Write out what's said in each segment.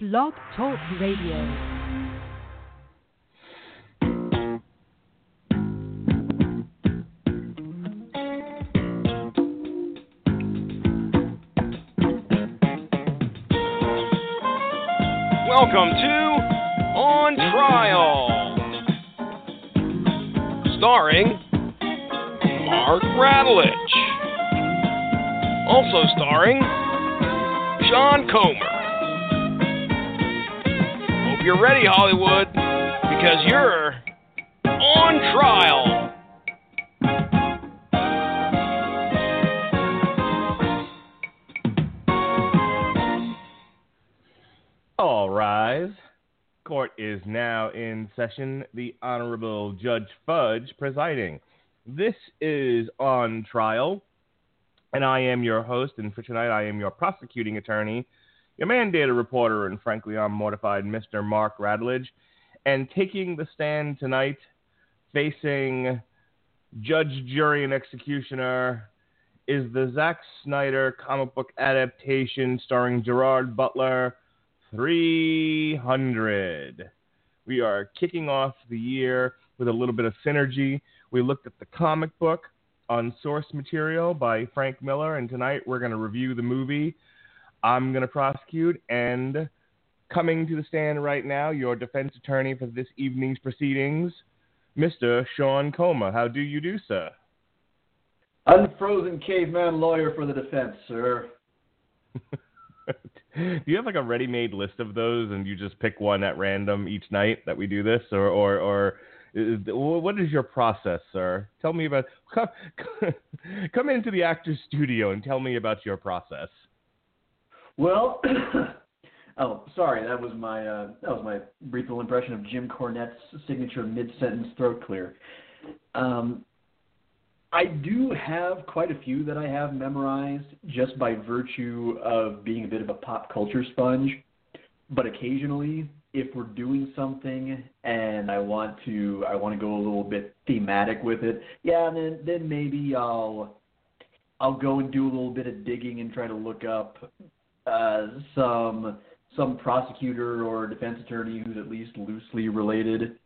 Blog Talk Radio. Session. The Honorable Judge Fudge presiding. This is on trial, and I am your host. And for tonight, I am your prosecuting attorney, your mandated reporter, and frankly, I'm mortified, Mr. Mark Radulich. And taking the stand tonight, facing judge, jury, and executioner, is the Zack Snyder comic book adaptation starring Gerard Butler. 300. We are kicking off the year with a little bit of synergy. We looked at the comic book on source material by Frank Miller, and tonight we're going to review the movie. I'm going to prosecute, and coming to the stand right now, your defense attorney for this evening's proceedings, Mr. Sean Comer. How do you do, sir? Unfrozen caveman lawyer for the defense, sir. do you have like a ready-made list of those, and you just pick one at random each night that we do this, or or or is, what is your process, sir? Tell me about come come into the actor's studio and tell me about your process. Well, oh, sorry, that was my uh, that was my brief little impression of Jim Cornette's signature mid-sentence throat clear. Um, I do have quite a few that I have memorized just by virtue of being a bit of a pop culture sponge. But occasionally, if we're doing something and I want to I want to go a little bit thematic with it, yeah, then then maybe I'll I'll go and do a little bit of digging and try to look up uh, some some prosecutor or defense attorney who's at least loosely related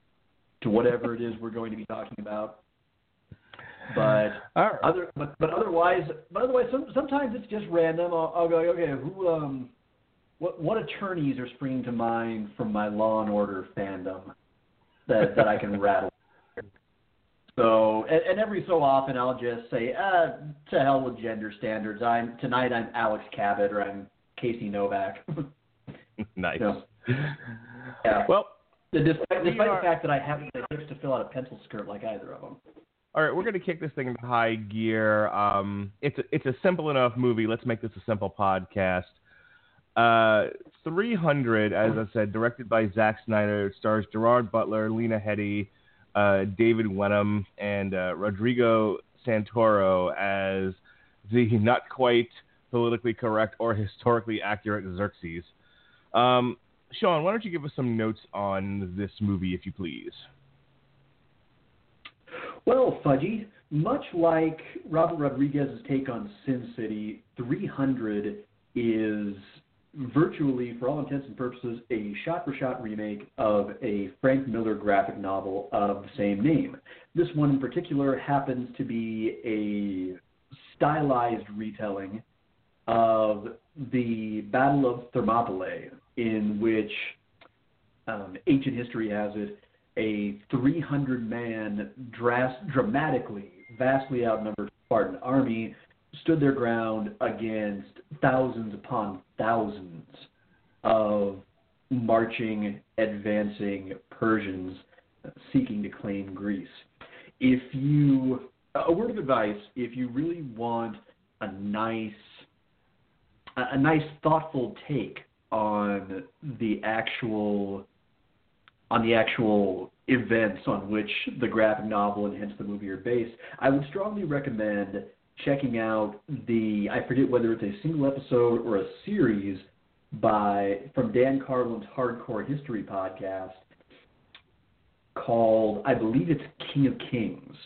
to whatever it is we're going to be talking about. But right. other but but otherwise but otherwise some, sometimes it's just random. I'll, I'll go okay who um what what attorneys are springing to mind from my Law and Order fandom that that I can rattle. So and, and every so often I'll just say uh to hell with gender standards. I'm tonight I'm Alex Cabot or I'm Casey Novak. nice. So, yeah. Well, despite, we despite are- the fact that I haven't the hips to fill out a pencil skirt like either of them. All right, we're going to kick this thing into high gear. Um, it's a, it's a simple enough movie. Let's make this a simple podcast. Uh, 300, as I said, directed by Zack Snyder. It stars Gerard Butler, Lena Headey, uh, David Wenham, and uh, Rodrigo Santoro as the not quite politically correct or historically accurate Xerxes. Um, Sean, why don't you give us some notes on this movie, if you please? Well, Fudgy, much like Robert Rodriguez's take on Sin City, 300 is virtually, for all intents and purposes, a shot for shot remake of a Frank Miller graphic novel of the same name. This one in particular happens to be a stylized retelling of the Battle of Thermopylae, in which um, ancient history has it a 300 man dras- dramatically, vastly outnumbered Spartan army stood their ground against thousands upon thousands of marching, advancing Persians seeking to claim Greece. If you, a word of advice, if you really want a nice, a a nice thoughtful take on the actual on the actual events on which the graphic novel and hence the movie are based, I would strongly recommend checking out the I forget whether it's a single episode or a series by from Dan Carlin's Hardcore History podcast called I believe it's King of Kings.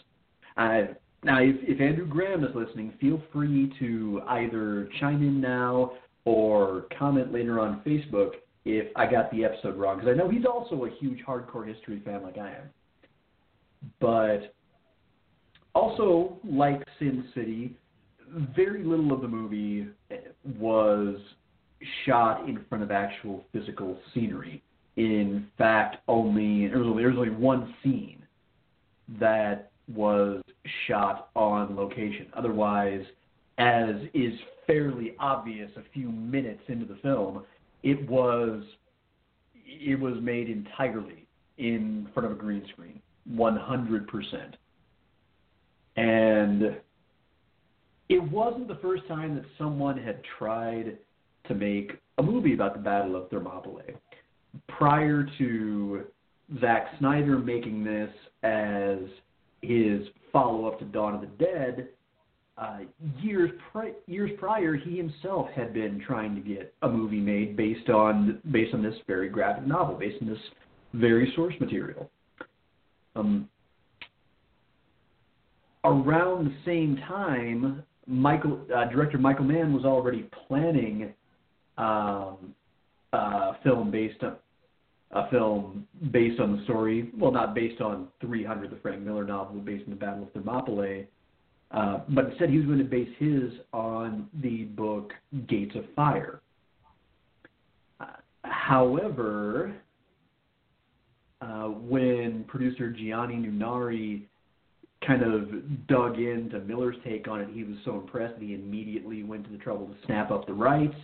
I, now, if, if Andrew Graham is listening, feel free to either chime in now or comment later on Facebook if I got the episode wrong because I know he's also a huge hardcore history fan like I am. But also, like Sin City, very little of the movie was shot in front of actual physical scenery. In fact, only there was only, there was only one scene that was shot on location. Otherwise, as is fairly obvious a few minutes into the film, it was it was made entirely in front of a green screen, 100%. And it wasn't the first time that someone had tried to make a movie about the Battle of Thermopylae. Prior to Zack Snyder making this as his follow up to Dawn of the Dead, uh, years pri- years prior, he himself had been trying to get a movie made based on based on this very graphic novel, based on this very source material. Um, around the same time, Michael uh, director Michael Mann was already planning um, a film based on a film based on the story. Well, not based on 300, the Frank Miller novel, based on the Battle of Thermopylae. Uh, but instead, he was going to base his on the book Gates of Fire. Uh, however, uh, when producer Gianni Nunari kind of dug into Miller's take on it, he was so impressed that he immediately went to the trouble to snap up the rights.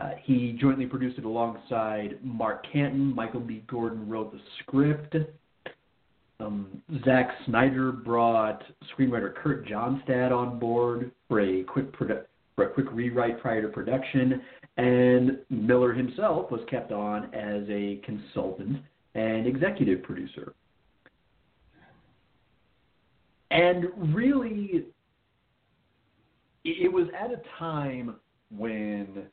Uh, he jointly produced it alongside Mark Canton. Michael B. Gordon wrote the script. Um, Zack Snyder brought screenwriter Kurt Johnstad on board for a quick produ- for a quick rewrite prior to production, and Miller himself was kept on as a consultant and executive producer. And really, it was at a time when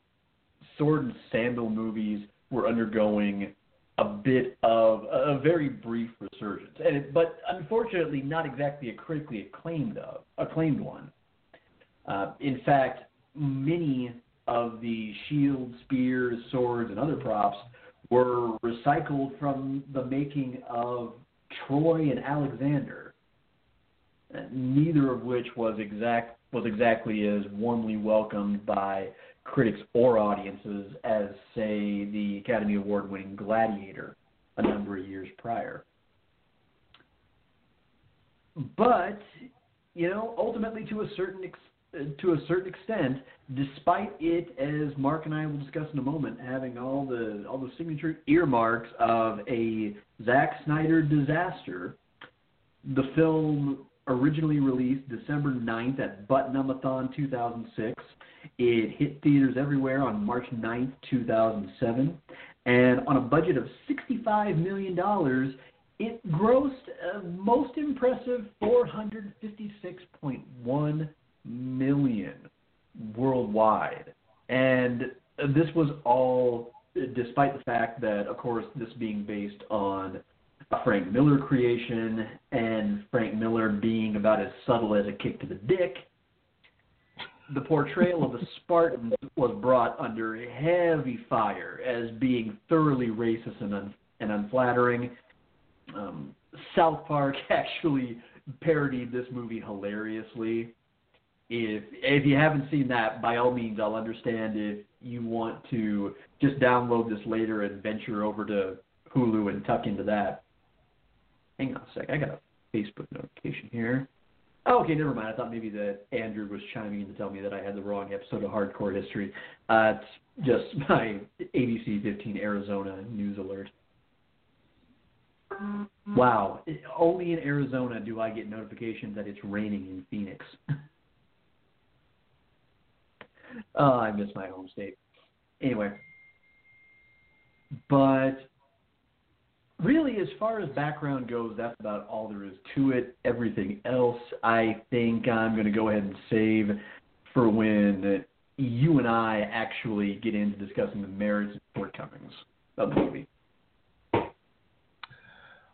sword and sandal movies were undergoing a bit of a, very brief resurgence, and it, but unfortunately not exactly a critically acclaimed uh, acclaimed one. Uh, in fact, many of the shields, spears, swords, and other props were recycled from the making of Troy and Alexander, neither of which was exact was exactly as warmly welcomed by critics or audiences as, say, the Academy Award winning Gladiator a number of years prior. But, you know, ultimately to a certain ex- to a certain extent, despite it, as Mark and I will discuss in a moment, having all the all the signature earmarks of a Zack Snyder disaster, the film originally released December 9th at Butt-Numb-A-Thon 2006 it hit theaters everywhere on March 9th, 2007. And on a budget of $65 million, it grossed a most impressive 456.1 million worldwide. And this was all uh, despite the fact that, of course, this being based on a Frank Miller creation and Frank Miller being about as subtle as a kick to the dick the portrayal of the Spartans was brought under heavy fire as being thoroughly racist and, un- and unflattering. Um, South Park actually parodied this movie hilariously. If if you haven't seen that, by all means, I'll understand if you want to just download this later and venture over to Hulu and tuck into that. Hang on a sec, I got a Facebook notification here. Oh, okay, never mind. I thought maybe that Andrew was chiming in to tell me that I had the wrong episode of Hardcore History. Uh, it's just my ABC 15 Arizona news alert. Wow, only in Arizona do I get notification that it's raining in Phoenix. oh, I miss my home state. Anyway, but really, as far as background goes, that's about all there is to it. Everything else, I think I'm going to go ahead and save for when you and I actually get into discussing the merits and shortcomings of the movie.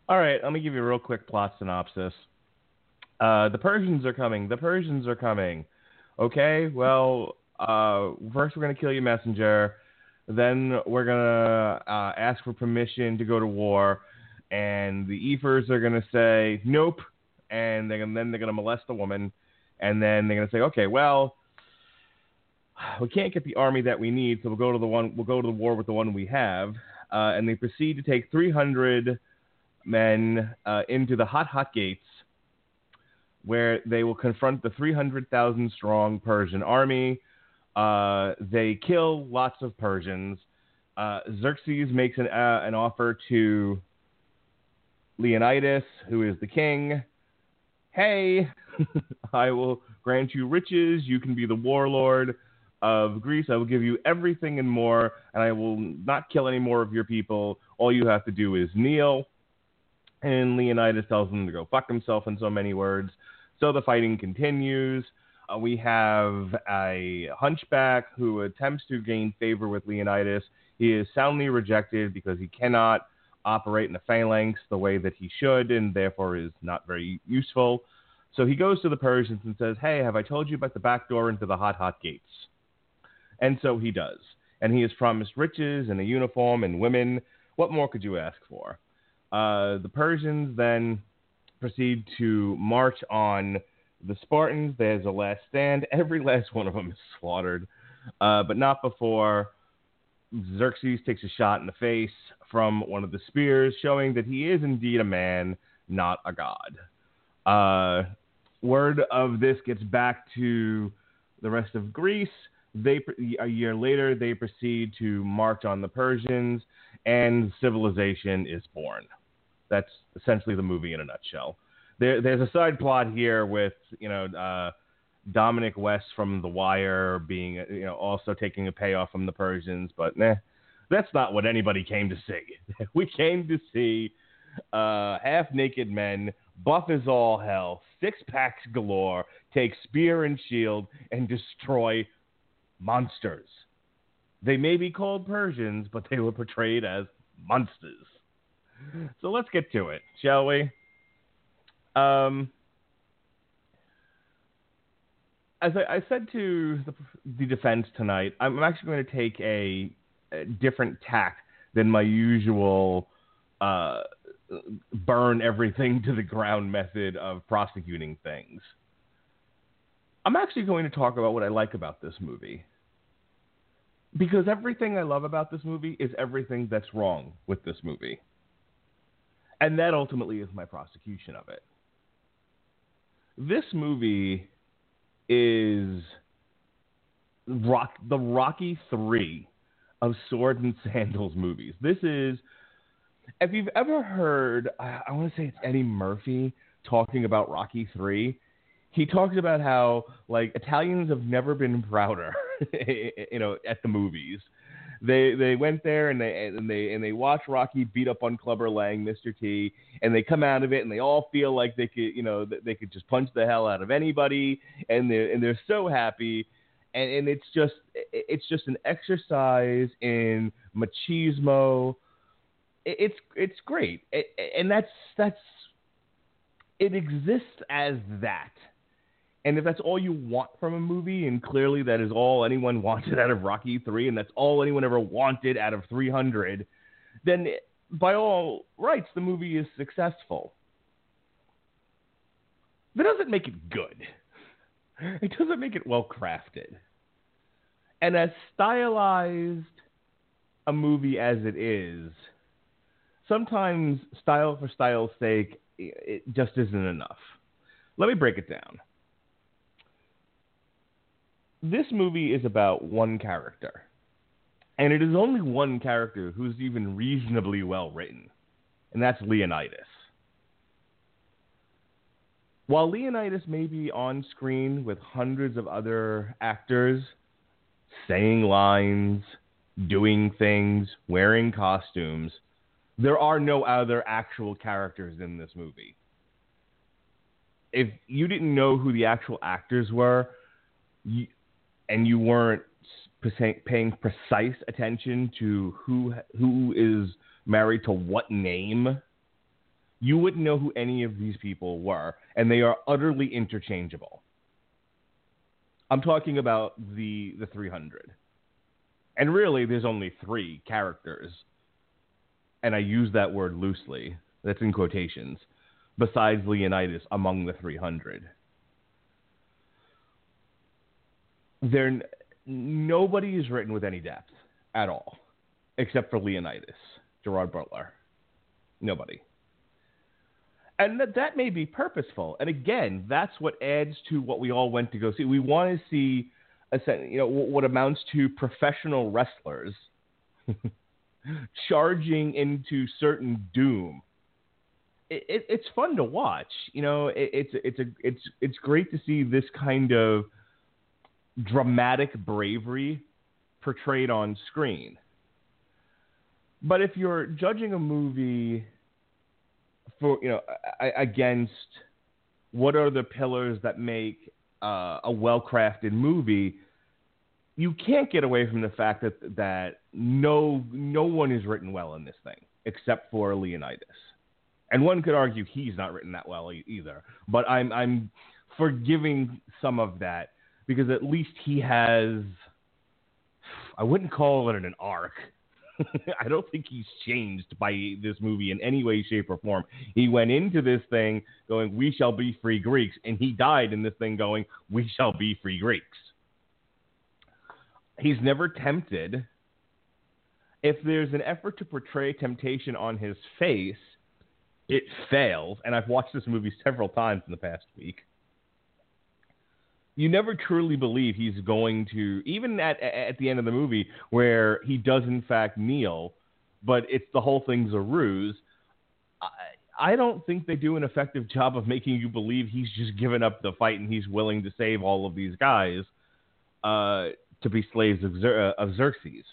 All right, let me give you a real quick plot synopsis. Uh, the Persians are coming. The Persians are coming. Okay, well, uh, first we're going to kill your messenger. Then we're gonna uh, ask for permission to go to war, and the Ephors are gonna say nope, and gonna, then they're gonna molest the woman, and then they're gonna say, okay, well, we can't get the army that we need, so we'll go to the one we'll go to the war with the one we have, uh, and they proceed to take 300 men uh, into the Hot Hot Gates, where they will confront the 300,000 strong Persian army. Uh, they kill lots of Persians. Uh, Xerxes makes an, uh, an offer to Leonidas, who is the king. Hey, I will grant you riches. You can be the warlord of Greece. I will give you everything and more, and I will not kill any more of your people. All you have to do is kneel. And Leonidas tells him to go fuck himself in so many words. So the fighting continues. Uh, we have a hunchback who attempts to gain favor with Leonidas. He is soundly rejected because he cannot operate in the phalanx the way that he should and therefore is not very useful. So he goes to the Persians and says, Hey, have I told you about the back door into the hot, hot gates? And so he does. And he is promised riches and a uniform and women. What more could you ask for? Uh, the Persians then proceed to march on the Spartans. There's a last stand. Every last one of them is slaughtered, uh, but not before Xerxes takes a shot in the face from one of the spears, showing that he is indeed a man, not a god. Uh, word of this gets back to the rest of Greece. They a year later they proceed to march on the Persians, and civilization is born. That's essentially the movie in a nutshell. There, there's a side plot here with you know uh, Dominic West from The Wire being you know also taking a payoff from the Persians, but nah, that's not what anybody came to see. we came to see uh, half naked men, buff as all hell, six packs galore, take spear and shield and destroy monsters. They may be called Persians, but they were portrayed as monsters. So let's get to it, shall we? Um, as I, I said to the, the, defense tonight, I'm actually going to take a, a different tack than my usual uh, burn everything to the ground method of prosecuting things. I'm actually going to talk about what I like about this movie. Because everything I love about this movie is everything that's wrong with this movie. And that ultimately is my prosecution of it. This movie is rock the Rocky 3 of sword and sandals movies. This is if you've ever heard I, I want to say it's Eddie Murphy talking about Rocky 3, he talks about how like Italians have never been prouder, you know, at the movies. They they went there and they and they and they watched Rocky beat up on Clubber Lang, Mr. T, and they come out of it and they all feel like they could, you know, they could just punch the hell out of anybody, and they and they're so happy, and and it's just it's just an exercise in machismo. It's it's great, and that's that's it exists as that and if that's all you want from a movie, and clearly that is all anyone wanted out of Rocky 3, and that's all anyone ever wanted out of 300, then by all rights, the movie is successful. That doesn't make it good. It doesn't make it well crafted. And as stylized a movie as it is, sometimes style for style's sake, it just isn't enough. Let me break it down this movie is about one character. And it is only one character who's even reasonably well written, and that's Leonidas. While Leonidas may be on screen with hundreds of other actors, saying lines, doing things, wearing costumes, there are no other actual characters in this movie. If you didn't know who the actual actors were, and you weren't paying precise attention to who who is married to what name, you wouldn't know who any of these people were, and they are utterly interchangeable. I'm talking about the the 300. And really, there's only three characters, and I use that word loosely. That's in quotations. Besides Leonidas, among the 300, there nobody is written with any depth at all, except for Leonidas, Gerard Butler. Nobody. And that, that may be purposeful. And again, that's what adds to what we all went to go see. We want to see, a, you know, what amounts to professional wrestlers charging into certain doom. It, it, it's fun to watch. You know, it, it's it's a it's it's great to see this kind of dramatic bravery portrayed on screen. But if you're judging a movie for you know against what are the pillars that make uh, a well-crafted movie, you can't get away from the fact that that no no one is written well in this thing except for Leonidas, and one could argue he's not written that well either. But I'm I'm forgiving some of that because at least he has. I wouldn't call it an arc. I don't think he's changed by this movie in any way, shape, or form. He went into this thing going, "We shall be free Greeks," and he died in this thing going, "We shall be free Greeks." He's never tempted. If there's an effort to portray temptation on his face, it fails. And I've watched this movie several times in the past week you never truly believe he's going to even at at the end of the movie where he does in fact kneel, but it's the whole thing's a ruse. I, I don't think they do an effective job of making you believe he's just given up the fight and he's willing to save all of these guys uh, to be slaves of, Xer- of Xerxes.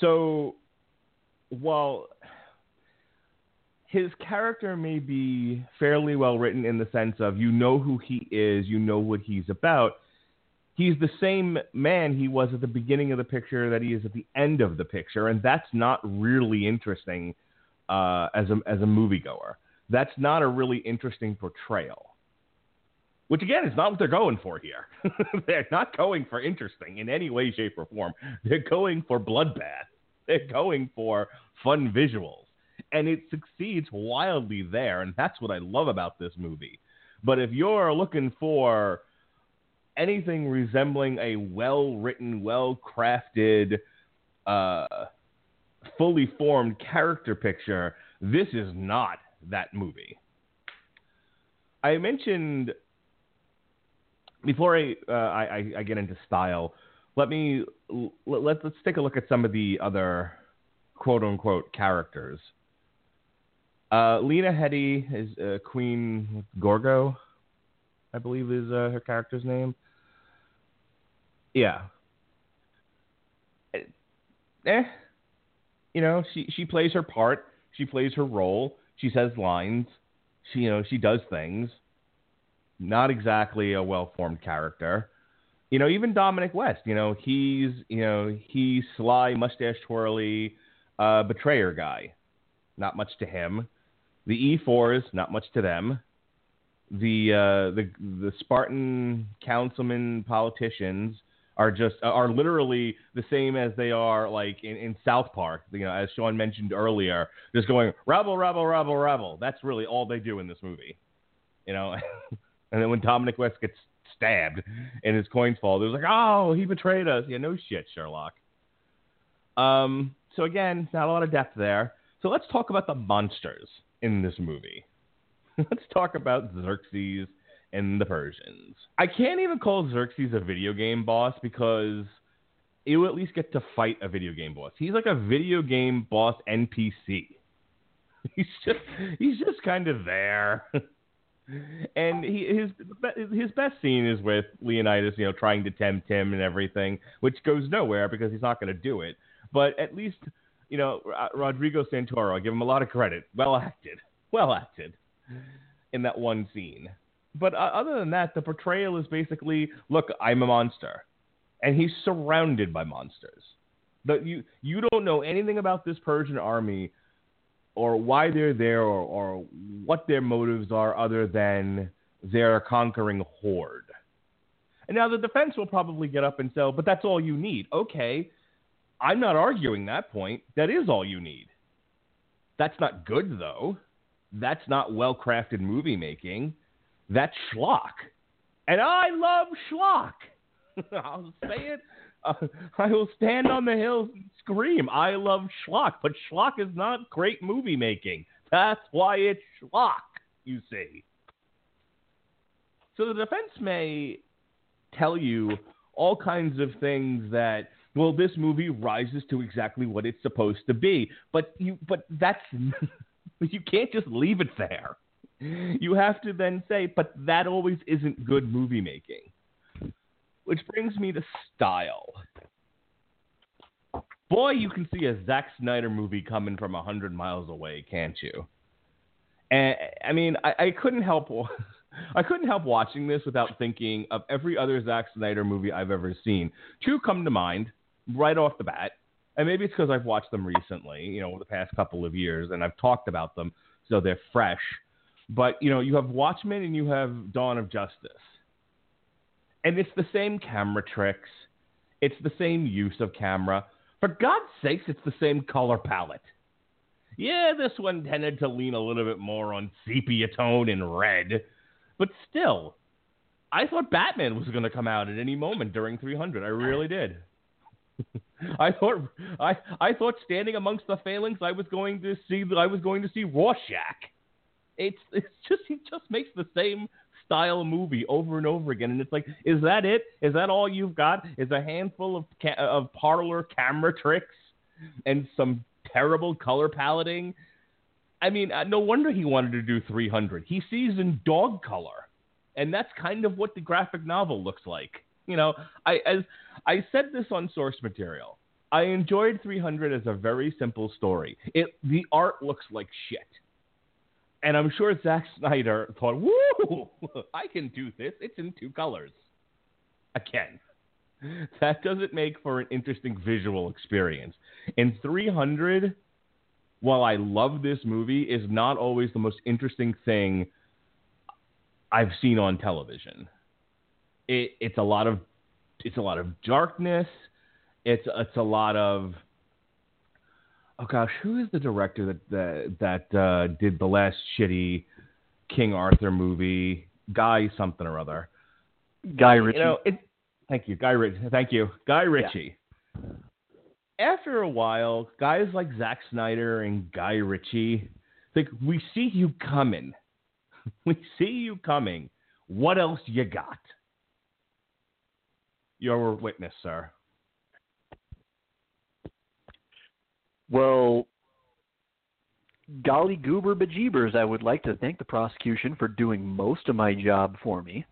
So while his character may be fairly well written in the sense of you know who he is, you know what he's about. He's the same man he was at the beginning of the picture that he is at the end of the picture, and that's not really interesting uh, as a as a moviegoer. That's not a really interesting portrayal. Which again is not what they're going for here. they're not going for interesting in any way, shape, or form. They're going for bloodbath. They're going for fun visuals and it succeeds wildly there, and that's what I love about this movie. But if you're looking for anything resembling a well written, well crafted, uh, fully formed character picture, this is not that movie. I mentioned before I, uh, I, I, get into style. Let me let, let's take a look at some of the other quote unquote characters uh, Lena Headey is uh, Queen Gorgo, I believe is uh, her character's name. Yeah. Eh, you know, she she plays her part. She plays her role. She says lines. She you know she does things. Not exactly a well formed character. You know, even Dominic West. You know, he's you know he's sly, mustache twirly, uh, betrayer guy. Not much to him. The Ephors, not much to them. The uh, the the Spartan councilmen politicians are just are literally the same as they are like in, in South Park. You know, as Sean mentioned earlier, just going rabble, rabble, rabble, rabble. That's really all they do in this movie. You know, and then when Dominic West gets stabbed and his coins fall, they're like, oh, he betrayed us. Yeah, no shit, Sherlock. Um, so again, not a lot of depth there. So let's talk about the monsters in this movie. Let's talk about Xerxes and the Persians. I can't even call Xerxes a video game boss because will at least get to fight a video game boss. He's like a video game boss NPC. He's just he's just kind of there. and he, his his best scene is with Leonidas, you know, trying to tempt him and everything, which goes nowhere because he's not going to do it. But at least you know, Rodrigo Santoro, I give him a lot of credit. Well acted. Well acted in that one scene. But uh, other than that, the portrayal is basically look, I'm a monster. And he's surrounded by monsters. But you, you don't know anything about this Persian army or why they're there or, or what their motives are other than they're a conquering horde. And now the defense will probably get up and say, but that's all you need. Okay, I'm not arguing that point. That is all you need. That's not good, though. That's not well crafted movie making. That's schlock. And I love schlock. I'll say it. Uh, I will stand on the hills and scream, I love schlock. But schlock is not great movie making. That's why it's schlock, you see. So the defense may tell you all kinds of things that well this movie rises to exactly what it's supposed to be. But you but that's you can't just leave it there. You have to then say but that always isn't good movie making. Which brings me to style. Boy you can see a Zack Snyder movie coming from a hundred miles away can't you? And I mean I, I couldn't help I couldn't help watching this without thinking of every other Zack Snyder movie I've ever seen. Two come to mind right off the bat, and maybe it's because I've watched them recently, you know, the past couple of years, and I've talked about them, so they're fresh. But you know, you have Watchmen and you have Dawn of Justice, and it's the same camera tricks, it's the same use of camera. For God's sakes, it's the same color palette. Yeah, this one tended to lean a little bit more on sepia tone and red but still, I thought Batman was going to come out at any moment during 300. I really did. I thought I I thought standing amongst the phalanx, I was going to see I was going to see Rorschach. It's it's just he just makes the same style movie over and over again, and it's like, is that it? Is that all you've got? Is a handful of ca- of parlor camera tricks and some terrible color paletting I mean, uh, no wonder he wanted to do 300. He sees in dog color, and that's kind of what the graphic novel looks like. You know, I as I said this on source material. I enjoyed 300 as a very simple story. It the art looks like shit. And I'm sure Zack Snyder thought, "Woo, I can do this. It's in two colors." Again, that doesn't make for an interesting visual experience. In 300, while I love this movie, is not always the most interesting thing I've seen on television. It, it's a lot of it's a lot of darkness. It's it's a lot of oh gosh, who is the director that that, that uh, did the last shitty King Arthur movie? Guy something or other. Guy Ritchie. You know, it, thank you, Guy Ritchie. Thank you, Guy Ritchie. Yeah after a while, guys like Zack Snyder and Guy Ritchie, like we see you coming. We see you coming. What else you got? You're witness, sir. Well, golly goober bejeebers, I would like to thank the prosecution for doing most of my job for me.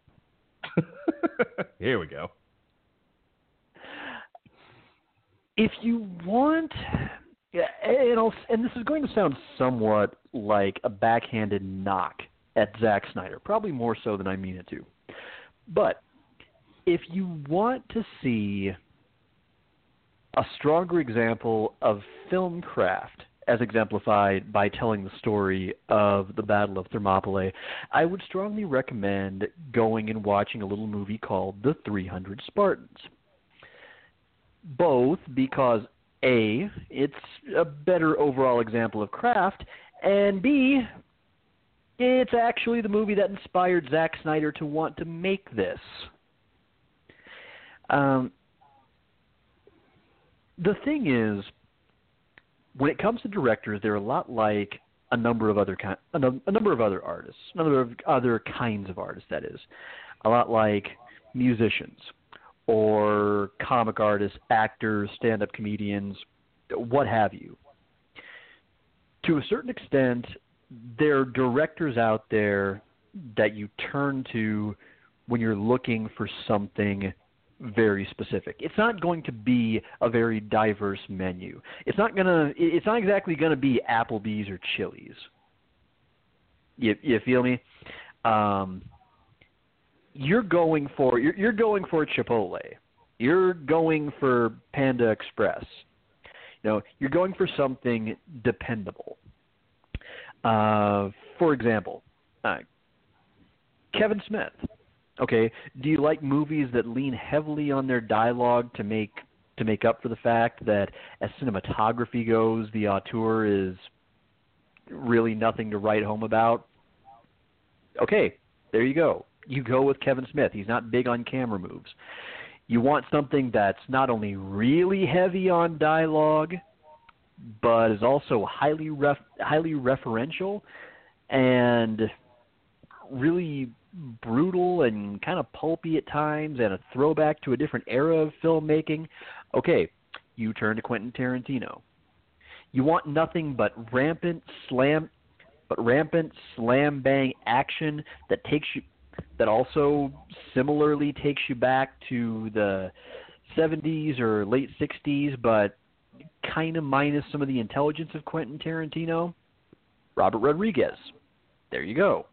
Here we go if you want, and, I'll, and this is going to sound somewhat like a backhanded knock at Zack Snyder, probably more so than I mean it to. But if you want to see a stronger example of film craft as exemplified by telling the story of the Battle of Thermopylae, I would strongly recommend going and watching a little movie called The 300 Spartans both because A, it's a better overall example of craft, and B, it's actually the movie that inspired Zack Snyder to want to make this. Um, the thing is, when it comes to directors, they're a lot like a number of other kind, a number of other artists, a number of other kinds of artists. That is, a lot like musicians or comic artists, actors, stand up comedians, what have you. To a certain extent, there are directors out there that you turn to when you're looking for something very specific. It's not going to be a very diverse menu. It's not gonna. It's not exactly going to be Applebee's or Chili's. You, you feel me? Um, you're going for you're, you're going for Chipotle. You're going for Panda Express. You know, you're going for something dependable. Uh, for example, uh, Kevin Smith. Okay, do you like movies that lean heavily on their dialogue to make to make up for the fact that as cinematography goes, the auteur is really nothing to write home about? Okay, there you go. You go with Kevin Smith. He's not big on camera moves. You want something that's not only really heavy on dialogue, but is also highly ref, highly referential and really brutal and kind of pulpy at times and a throwback to a different era of filmmaking. Okay, you turn to Quentin Tarantino. You want nothing but rampant slam but rampant slam bang action that takes you that also similarly takes you back to the 70s or late 60s, but kind of minus some of the intelligence of Quentin Tarantino. Robert Rodriguez. There you go.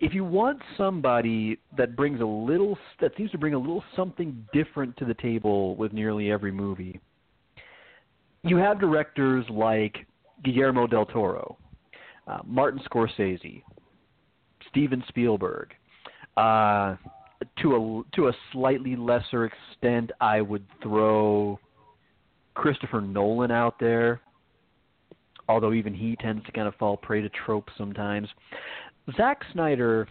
If you want somebody that brings a little that seems to bring a little something different to the table with nearly every movie, you have directors like Guillermo del Toro, uh, Martin Scorsese, Steven Spielberg. Uh, to a to a slightly lesser extent, I would throw Christopher Nolan out there, although even he tends to kind of fall prey to tropes sometimes. Zack Snyder,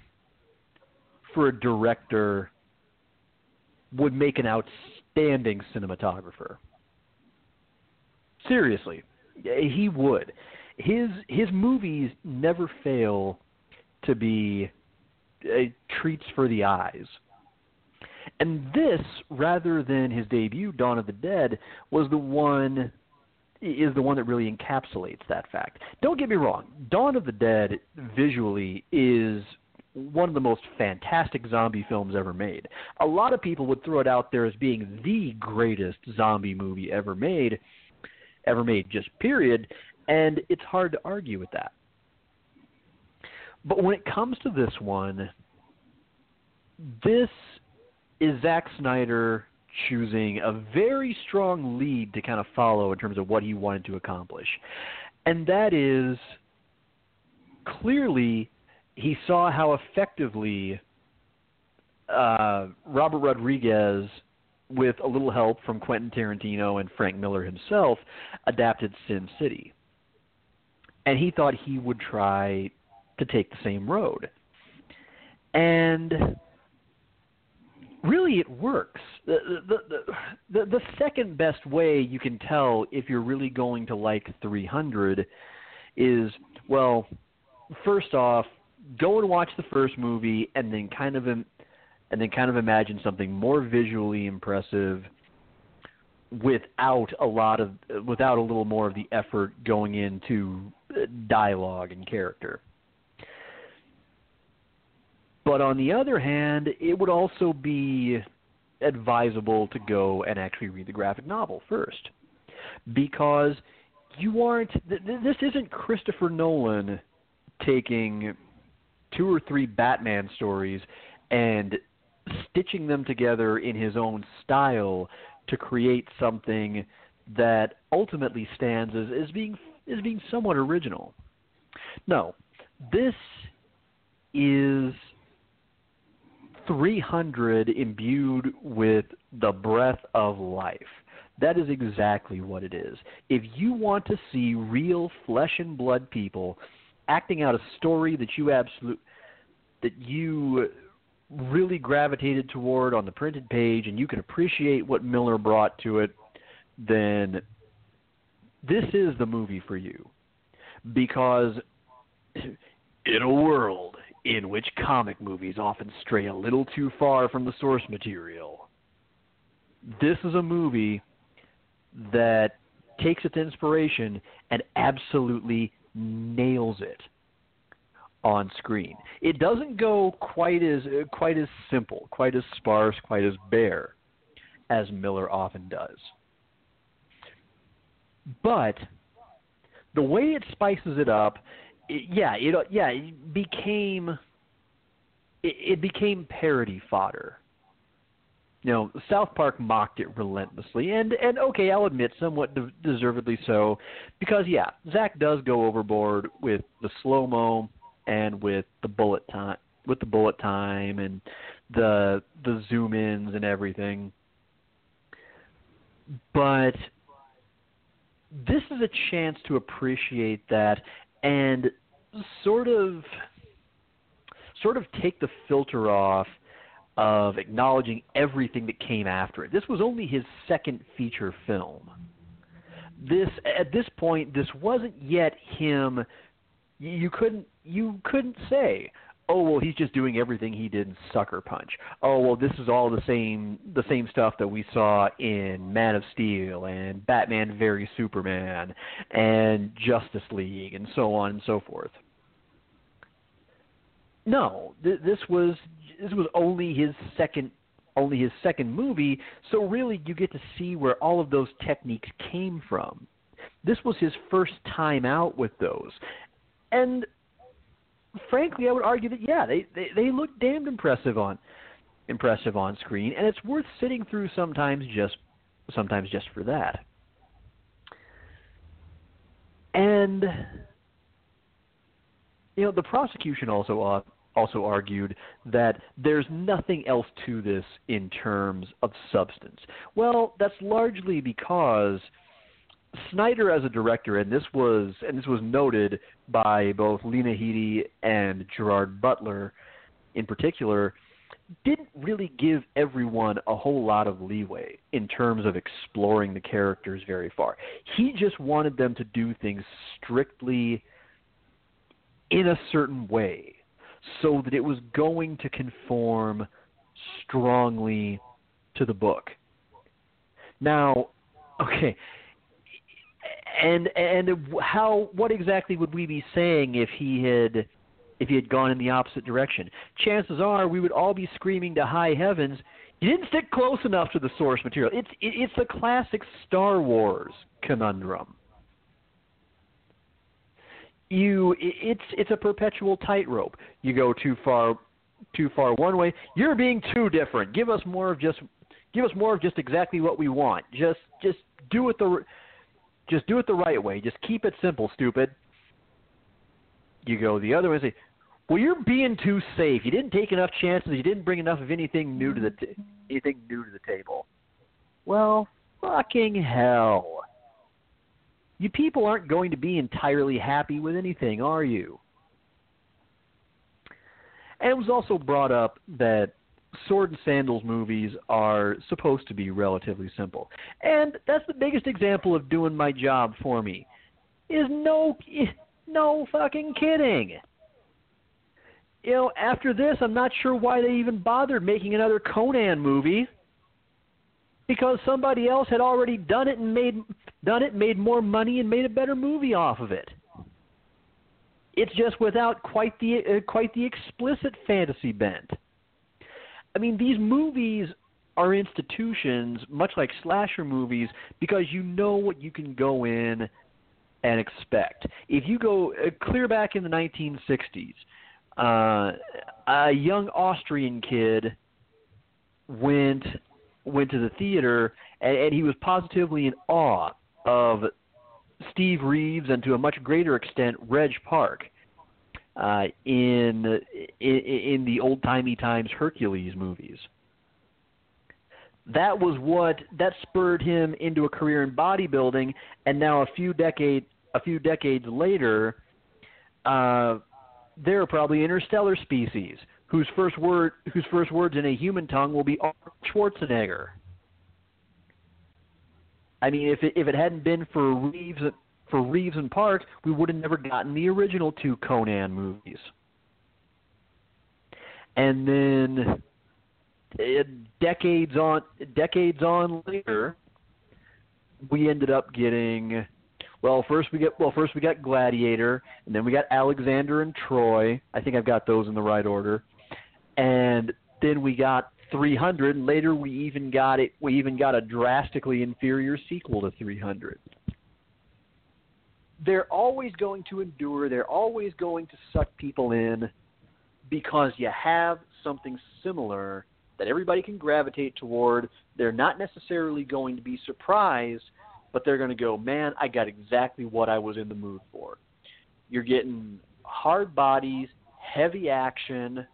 for a director, would make an outstanding cinematographer. Seriously, he would. His his movies never fail to be uh, treats for the eyes. And this, rather than his debut, Dawn of the Dead, was the one is the one that really encapsulates that fact. Don't get me wrong, Dawn of the Dead visually is one of the most fantastic zombie films ever made. A lot of people would throw it out there as being the greatest zombie movie ever made, ever made just period, and it's hard to argue with that. But when it comes to this one, this is Zack Snyder choosing a very strong lead to kind of follow in terms of what he wanted to accomplish. And that is clearly he saw how effectively uh, Robert Rodriguez, with a little help from Quentin Tarantino and Frank Miller himself, adapted Sin City. And he thought he would try to take the same road. And really it works. The, the, the, the, the second best way you can tell if you're really going to like 300 is, well, first off, go and watch the first movie and then kind of and then kind of imagine something more visually impressive without a lot of without a little more of the effort going into dialogue and character. But on the other hand, it would also be advisable to go and actually read the graphic novel first. Because you aren't, th- this isn't Christopher Nolan taking two or three Batman stories and stitching them together in his own style to create something that ultimately stands as, as being as being somewhat original. No, this is 300 imbued with the breath of life. That is exactly what it is. If you want to see real flesh and blood people acting out a story that you absolute that you really gravitated toward on the printed page and you can appreciate what Miller brought to it, then this is the movie for you. Because in a world in which comic movies often stray a little too far from the source material. This is a movie that takes its inspiration and absolutely nails it on screen. It doesn't go quite as quite as simple, quite as sparse, quite as bare as Miller often does. But the way it spices it up yeah, it yeah, it became it, it became parody fodder. You know, South Park mocked it relentlessly, and and okay, I'll admit, somewhat de- deservedly so, because yeah, Zack does go overboard with the slow mo and with the bullet time with the bullet time and the the zoom ins and everything. But this is a chance to appreciate that and sort of sort of take the filter off of acknowledging everything that came after it. This was only his second feature film. This at this point this wasn't yet him you couldn't you couldn't say oh well he's just doing everything he did in Sucker Punch. Oh well this is all the same the same stuff that we saw in Man of Steel and Batman v Superman and Justice League and so on and so forth. No, th- this was this was only his second only his second movie, so really you get to see where all of those techniques came from. This was his first time out with those. And frankly, I would argue that yeah, they they, they look damned impressive on impressive on screen, and it's worth sitting through sometimes just sometimes just for that. And you know, the prosecution also uh, also argued that there's nothing else to this in terms of substance. Well, that's largely because Snyder as a director, and this was and this was noted by both Lena Headey and Gerard Butler in particular, didn't really give everyone a whole lot of leeway in terms of exploring the characters very far. He just wanted them to do things strictly in a certain way so that it was going to conform strongly to the book. Now, okay, and and how what exactly would we be saying if he had if he had gone in the opposite direction? Chances are we would all be screaming to high heavens, "You didn't stick close enough to the source material." It's it, it's the classic Star Wars conundrum. You it's it's a perpetual tightrope. You go too far too far one way, you're being too different. Give us more of just give us more of just exactly what we want. Just just do it the just do it the right way. Just keep it simple, stupid. You go the other way and say, "Well, you're being too safe. You didn't take enough chances. You didn't bring enough of anything new to the t- anything new to the table." Well, fucking hell. You people aren't going to be entirely happy with anything, are you? And it was also brought up that sword and sandals movies are supposed to be relatively simple. And that's the biggest example of doing my job for me. Is no no fucking kidding. You know, after this, I'm not sure why they even bothered making another Conan movie. Because somebody else had already done it and made done it, made more money and made a better movie off of it. It's just without quite the uh, quite the explicit fantasy bent. I mean, these movies are institutions, much like slasher movies, because you know what you can go in and expect. If you go uh, clear back in the 1960s, uh, a young Austrian kid went went to the theater, and, and he was positively in awe of Steve Reeves and to a much greater extent Reg Park uh, in, in the old timey times Hercules movies. That was what that spurred him into a career in bodybuilding, and now a few decade a few decades later, uh, they're probably interstellar species whose first word whose first words in a human tongue will be Arnold Schwarzenegger. I mean, if it, if it hadn't been for Reeves for Reeves and Park, we would have never gotten the original two Conan movies. And then uh, decades on decades on later, we ended up getting well first we get well first we got Gladiator and then we got Alexander and Troy. I think I've got those in the right order. And then we got 300 and later we even got it we even got a drastically inferior sequel to 300 they're always going to endure. They're always going to suck people in because you have something similar that everybody can gravitate toward. They're not necessarily going to be surprised, but they're going to go, man, I got exactly what I was in the mood for. You're getting hard bodies, heavy action,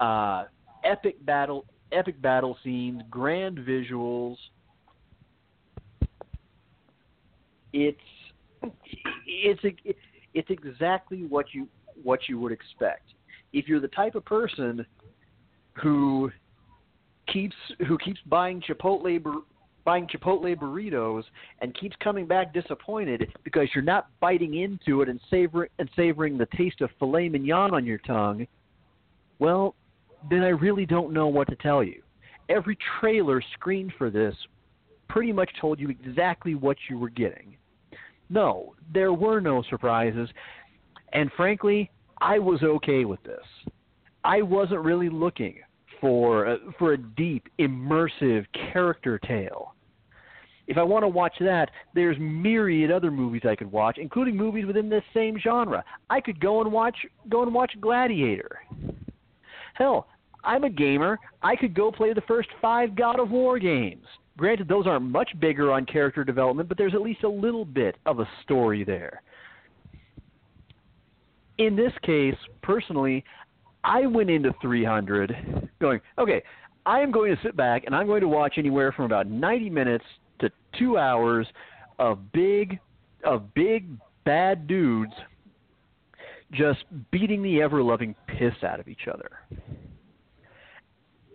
uh, epic battle, epic battle scenes, grand visuals. It's it's it's exactly what you what you would expect. If you're the type of person who keeps who keeps buying Chipotle bur- buying Chipotle burritos and keeps coming back disappointed because you're not biting into it and savoring and savoring the taste of filet mignon on your tongue, well, then I really don't know what to tell you. Every trailer screened for this pretty much told you exactly what you were getting. No, there were no surprises, and frankly, I was okay with this. I wasn't really looking for a, for a deep, immersive character tale. If I want to watch that, there's myriad other movies I could watch, including movies within this same genre. I could go and watch go and watch Gladiator. Hell, I'm a gamer. I could go play the first 5 God of War games. Granted, those aren't much bigger on character development, but there's at least a little bit of a story there. In this case, personally, I went into 300 going, okay, I am going to sit back and I'm going to watch anywhere from about 90 minutes to two hours of big, of big bad dudes just beating the ever loving piss out of each other.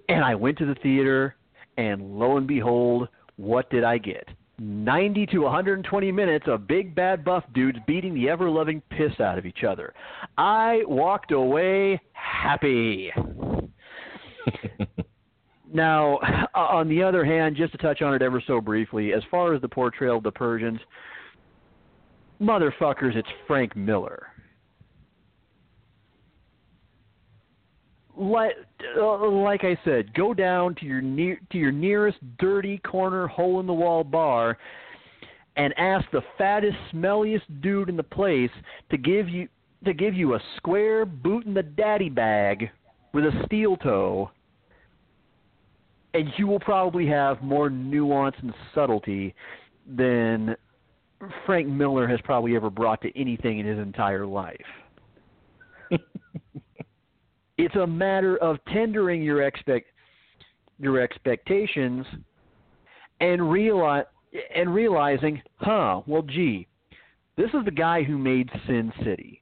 And I went to the theater, and lo and behold, what did I get? 90 to 120 minutes of big bad buff dudes beating the ever loving piss out of each other. I walked away happy. now, on the other hand, just to touch on it ever so briefly, as far as the portrayal of the Persians, motherfuckers, it's Frank Miller. Like, uh, like I said, go down to your near to your nearest dirty corner hole in the wall bar and ask the fattest, smelliest dude in the place to give you to give you a square boot in the daddy bag with a steel toe, and you will probably have more nuance and subtlety than Frank Miller has probably ever brought to anything in his entire life. it's a matter of tendering your expect your expectations and realize and realizing, huh, well gee, this is the guy who made Sin City.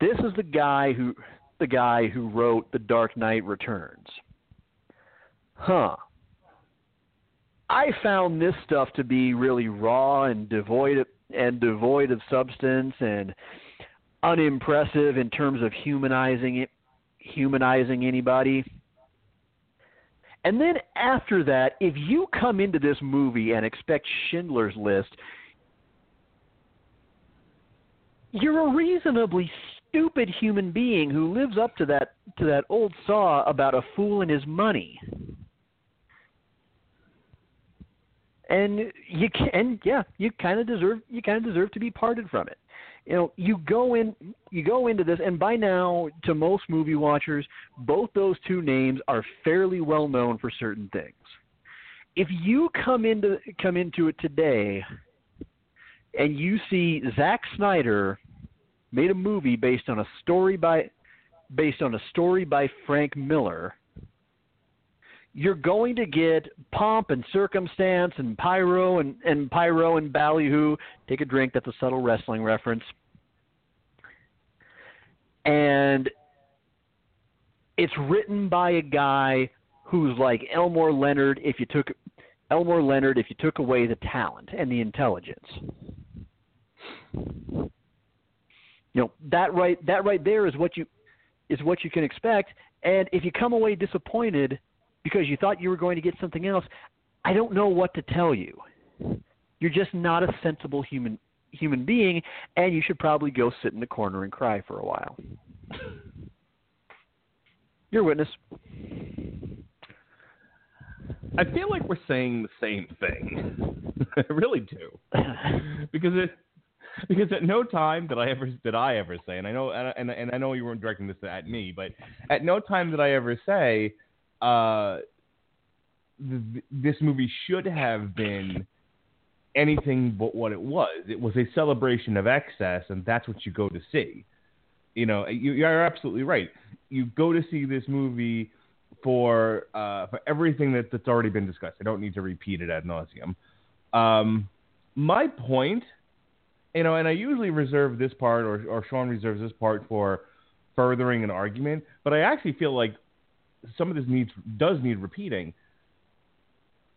This is the guy who the guy who wrote The Dark Knight Returns. Huh. I found this stuff to be really raw and devoid of, and devoid of substance and unimpressive in terms of humanizing it, humanizing anybody. And then after that, if you come into this movie and expect Schindler's List, you're a reasonably stupid human being who lives up to that to that old saw about a fool and his money. And you can yeah, you kind of deserve you kind of deserve to be parted from it. You know, you go in you go into this and by now to most movie watchers, both those two names are fairly well known for certain things. If you come into come into it today and you see Zack Snyder made a movie based on a story by based on a story by Frank Miller, you're going to get pomp and circumstance and pyro and, and pyro and ballyhoo. Take a drink. That's a subtle wrestling reference. And it's written by a guy who's like Elmore Leonard if you took Elmore Leonard if you took away the talent and the intelligence. You know that right that right there is what you is what you can expect. And if you come away disappointed because you thought you were going to get something else, I don't know what to tell you. You're just not a sensible human human being, and you should probably go sit in the corner and cry for a while. Your witness. I feel like we're saying the same thing. I really do, because it because at no time did I ever did I ever say, and I know and and I know you weren't directing this at me, but at no time did I ever say uh, th- this movie should have been anything but what it was. It was a celebration of excess, and that's what you go to see. You know, you, you're absolutely right. you go to see this movie for uh, for everything that, that's already been discussed. I don't need to repeat it ad nauseum. Um, my point, you know, and I usually reserve this part, or, or Sean reserves this part for furthering an argument, but I actually feel like some of this needs does need repeating.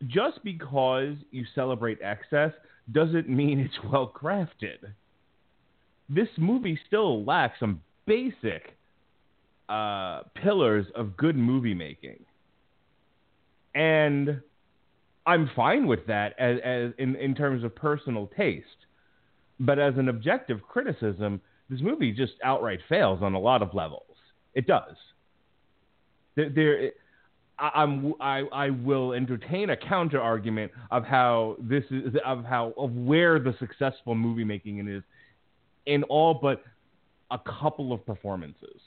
Just because you celebrate excess doesn't mean it's well crafted. This movie still lacks some basic uh, pillars of good movie making, and I'm fine with that as, as in in terms of personal taste. But as an objective criticism, this movie just outright fails on a lot of levels. It does. There, there I, I'm I, I will entertain a counter argument of how this is of how of where the successful movie making is in all but a couple of performances,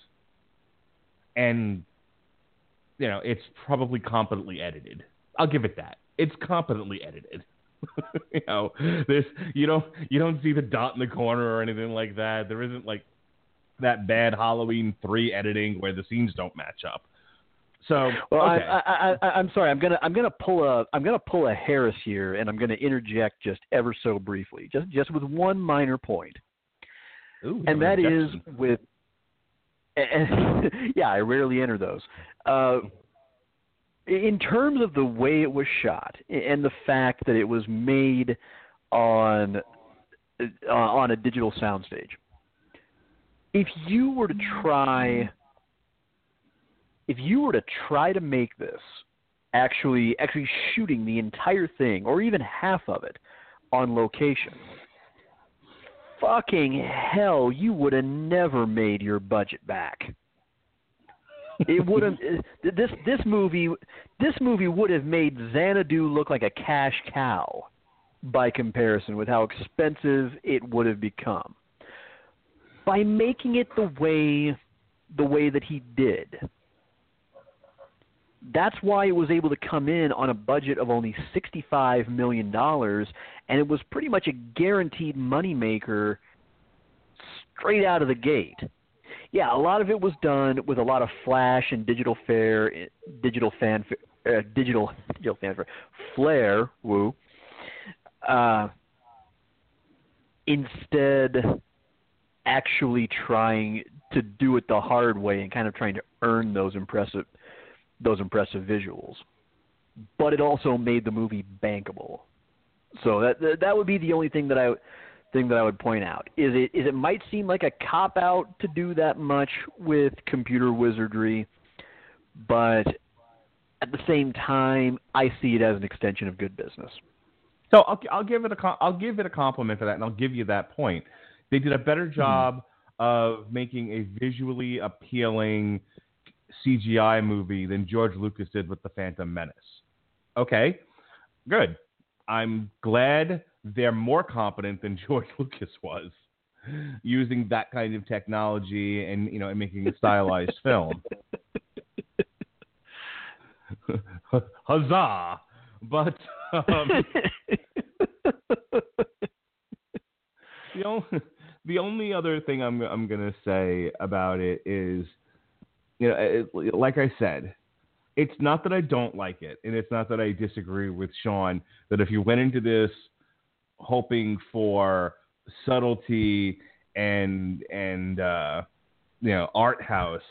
and you know it's probably competently edited. I'll give it that. It's competently edited. you know, this you don't you don't see the dot in the corner or anything like that. There isn't like that bad Halloween three editing where the scenes don't match up. So well, okay. I, I, I, am sorry. I'm gonna I'm gonna pull a I'm gonna pull a Harris here, and I'm gonna interject just ever so briefly, just just with one minor point, Ooh, and that is with. And, yeah, I rarely enter those. Uh, in terms of the way it was shot and the fact that it was made on uh, on a digital soundstage, if you were to try if you were to try to make this actually actually shooting the entire thing or even half of it on location fucking hell you would have never made your budget back. It would have this this movie this movie would have made Xanadu look like a cash cow by comparison with how expensive it would have become. By making it the way the way that he did that's why it was able to come in on a budget of only $65 million, and it was pretty much a guaranteed moneymaker straight out of the gate. Yeah, a lot of it was done with a lot of flash and digital fair, digital fan, uh, digital digital fanfare, flair, woo. Uh, instead, actually trying to do it the hard way and kind of trying to earn those impressive those impressive visuals. But it also made the movie bankable. So that that would be the only thing that I thing that I would point out. Is it is it might seem like a cop out to do that much with computer wizardry, but at the same time, I see it as an extension of good business. So I'll, I'll give it a I'll give it a compliment for that, and I'll give you that point. They did a better hmm. job of making a visually appealing CGI movie than George Lucas did with The Phantom Menace. Okay, good. I'm glad they're more competent than George Lucas was using that kind of technology and you know and making a stylized film. Huzzah! But um, the only the only other thing I'm I'm gonna say about it is, you know, it, like I said, it's not that I don't like it, and it's not that I disagree with Sean that if you went into this hoping for subtlety and and uh, you know art house,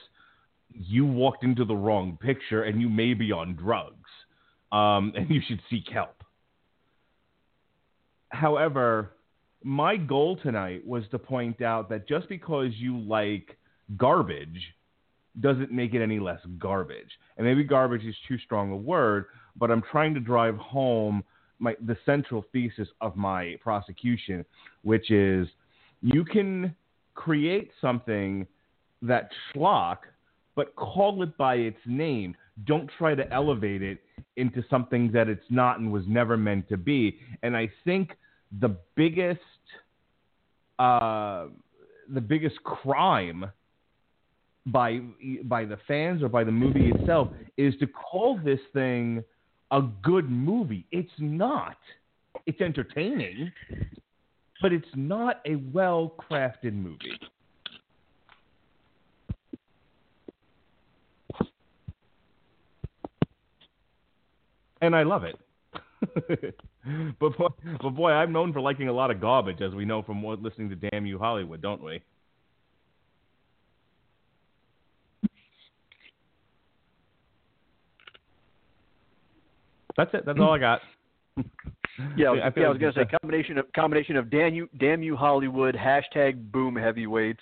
you walked into the wrong picture, and you may be on drugs, um, and you should seek help. However, my goal tonight was to point out that just because you like garbage doesn't make it any less garbage. And maybe garbage is too strong a word, but I'm trying to drive home my the central thesis of my prosecution, which is you can create something that schlock, but call it by its name. Don't try to elevate it into something that it's not and was never meant to be. And I think the biggest uh, the biggest crime by by the fans or by the movie itself is to call this thing a good movie. It's not. It's entertaining, but it's not a well crafted movie. And I love it. but boy, but boy, I'm known for liking a lot of garbage, as we know from listening to Damn You Hollywood, don't we? That's it. That's all I got. Yeah, I was, I yeah, I was gonna say combination of combination of damn you, damn you Hollywood hashtag boom heavyweights,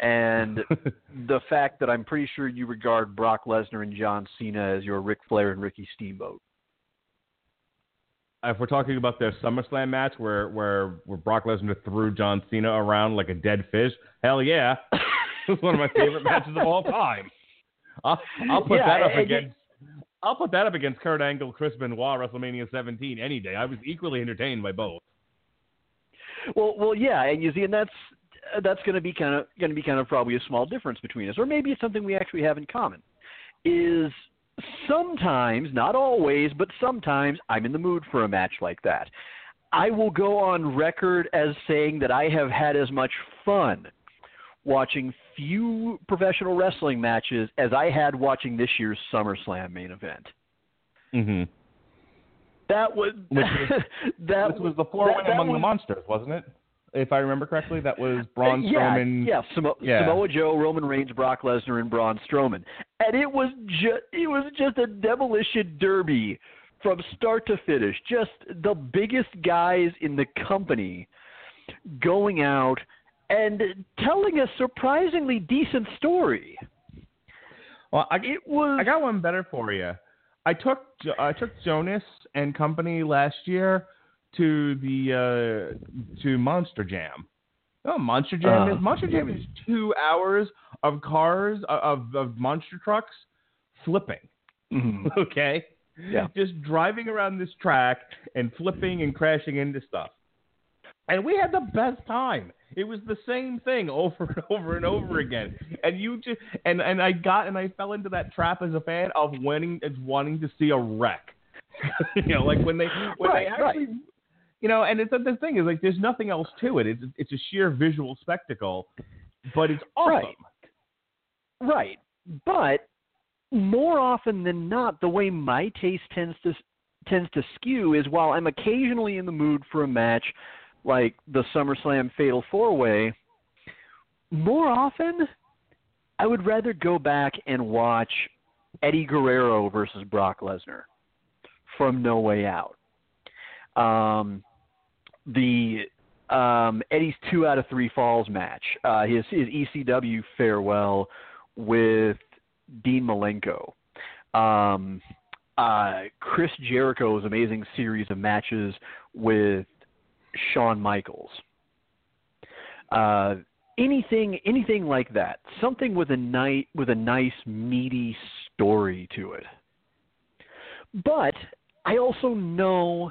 and the fact that I'm pretty sure you regard Brock Lesnar and John Cena as your Ric Flair and Ricky Steamboat. if we're talking about their SummerSlam match where where where Brock Lesnar threw John Cena around like a dead fish, hell yeah, it's one of my favorite matches of all time. I'll, I'll put Yeah, that up you- against. I'll put that up against Kurt Angle, Chris Benoit, WrestleMania 17 any day. I was equally entertained by both. Well, well, yeah, and you see, and that's that's going to be kind of going to be kind of probably a small difference between us, or maybe it's something we actually have in common. Is sometimes, not always, but sometimes I'm in the mood for a match like that. I will go on record as saying that I have had as much fun watching few professional wrestling matches as I had watching this year's SummerSlam main event. Mm-hmm. That was Which was- that was the that- that among the monsters, wasn't it? If I remember correctly, that was Braun yeah, Strowman. Yeah, Samo- Yeah. Samoa Joe, Roman Reigns, Brock Lesnar, and Braun Strowman, and it was just it was just a demolition derby from start to finish. Just the biggest guys in the company going out and telling a surprisingly decent story. Well, I, It was I got one better for you. I took I took Jonas and company last year to the uh, to Monster Jam. Oh, Monster Jam Uh. is Monster Jam is two hours of cars uh, of of monster trucks flipping. Mhm. Okay, Yeah. just driving around this track and flipping and crashing into stuff. And we had the best time. It was the same thing over and over and over again. And you just and and I got and I fell into that trap as a fan of wanting as wanting to see a wreck. you know, like when they when Right, they actually you know, and it's the thing is like there's nothing else to it. It's it's a sheer visual spectacle, but it's awesome. Right. Right. But more often than not, the way my taste tends to tends to skew is while I'm occasionally in the mood for a match like the SummerSlam Fatal Four Way, more often I would rather go back and watch Eddie Guerrero versus Brock Lesnar from No Way Out. Um, the um, Eddie's two out of three falls match, uh, his his ECW farewell with Dean Malenko, um, uh, Chris Jericho's amazing series of matches with Shawn Michaels. Uh, anything anything like that, something with a night with a nice meaty story to it. But I also know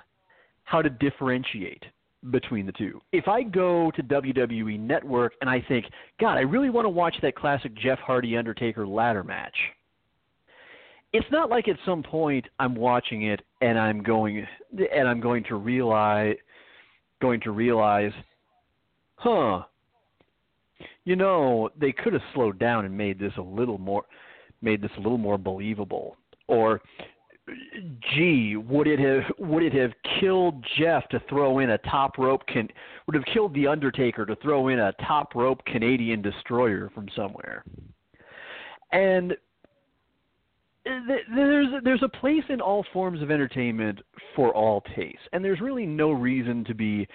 how to differentiate between the two. If I go to WWE Network and I think, God, I really want to watch that classic Jeff Hardy Undertaker ladder match. It's not like at some point I'm watching it and I'm going and I'm going to realize going to realize, huh, you know, they could have slowed down and made this a little more made this a little more believable. Or gee, would it have would it have killed Jeff to throw in a top rope can would have killed the Undertaker to throw in a top rope Canadian destroyer from somewhere. And there's there's a place in all forms of entertainment for all tastes, and there's really no reason to be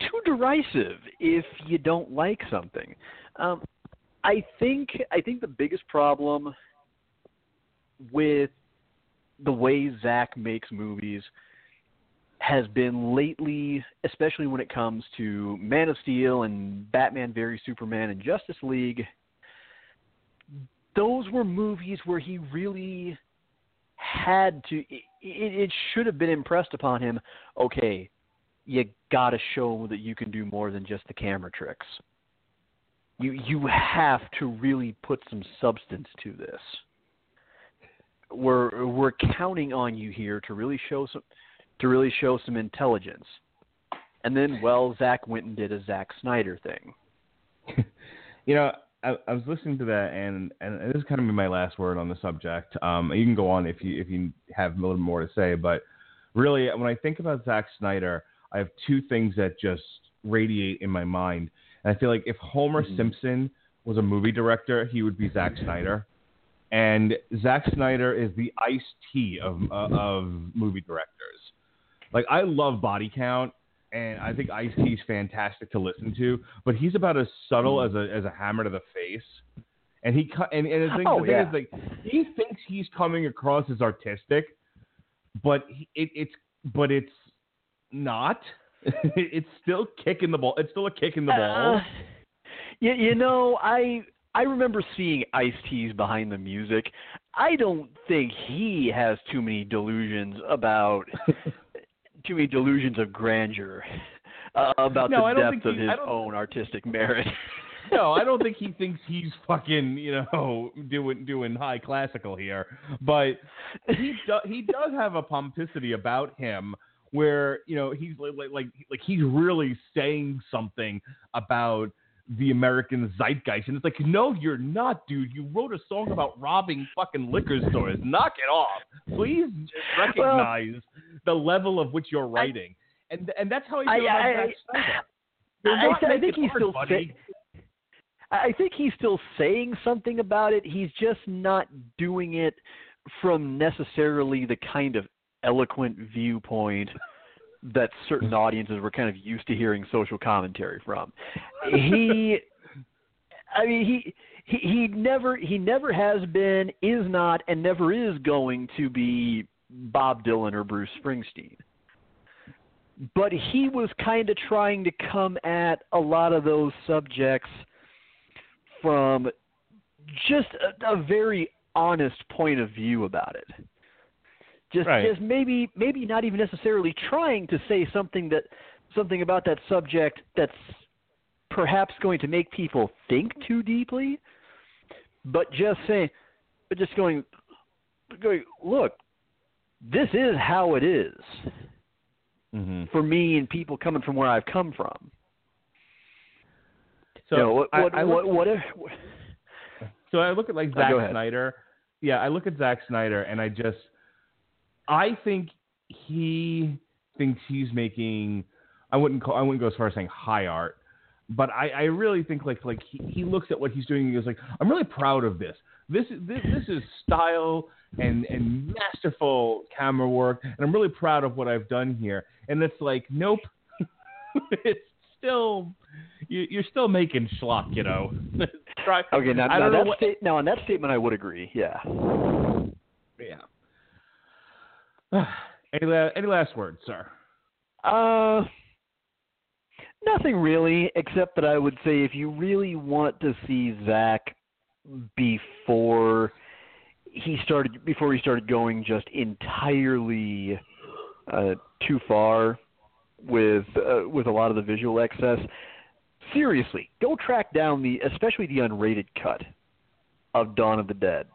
too derisive if you don't like something. Um, I think I think the biggest problem with the way Zack makes movies has been lately, especially when it comes to Man of Steel and Batman v Superman and Justice League. Those were movies where he really had to. It, it should have been impressed upon him. Okay, you got to show that you can do more than just the camera tricks. You you have to really put some substance to this we're we're counting on you here to really show some to really show some intelligence. And then, well, Zack went and did a Zack Snyder thing. You know, I, I was listening to that, and and this is kind of my last word on the subject. Um, you can go on if you if you have a little more to say, but really, when I think about Zack Snyder, I have two things that just radiate in my mind. And I feel like if Homer Mhm. Simpson was a movie director, he would be Zack Snyder. And Zack Snyder is the Ice T of uh, of movie directors. Like I love Body Count, and I think Ice T's fantastic to listen to, but he's about as subtle as a as a hammer to the face. And he and, and the thing, Oh, the thing yeah. is like he thinks he's coming across as artistic, but he, it, it's but it's not. it's still kicking the ball. It's still a kick in the ball. Uh, you, you know, I I remember seeing Ice T's behind the music. I don't think he has too many delusions about too many delusions of grandeur uh, about No, the depth of he- his own artistic merit. no, I don't think he thinks he's fucking, you know, doing doing high classical here. But he do, he does have a pomposity about him where you know he's like like like, like he's really saying something about the American zeitgeist, and it's like, no, you're not, dude. You wrote a song about robbing fucking liquor stores. Knock it off, please. Recognize the level of which you're writing, and and that's how I feel I- about I- Snyder. I, I think he's still buddy. say, I think he's still saying something about it. He's just not doing it from necessarily the kind of eloquent viewpoint that certain audiences were kind of used to hearing social commentary from. He I mean he he he never he never has been, is not, and never is going to be Bob Dylan or Bruce Springsteen but he was kind of trying to come at a lot of those subjects from just a, a very honest point of view about it. Just, Right. just maybe, maybe not even necessarily trying to say something that, something about that subject that's perhaps going to make people think too deeply, but just saying, but just going, going, look, this is how it is Mm-hmm. for me and people coming from where I've come from. So you know, what, I- what, I what, look- what, if, So I look at like Uh, Zack. Snyder. Yeah, I look at Zack Snyder and I just I think he thinks he's making I wouldn't call I wouldn't go as far as saying high art, but I, I really think like like he, he looks at what he's doing and he goes like, I'm really proud of this. This is this, this is style and and masterful camera work and I'm really proud of what I've done here. And it's like, nope. it's still you, you're still making schlock, you know. Try, okay, now, now that what- sta- now on that statement I would agree. Yeah. Yeah. any, la- any last words, sir? Uh, nothing really, except that I would say if you really want to see Zack before he started before he started going just entirely uh, too far with uh, with a lot of the visual excess. Seriously, go track down the especially the unrated cut of Dawn of the Dead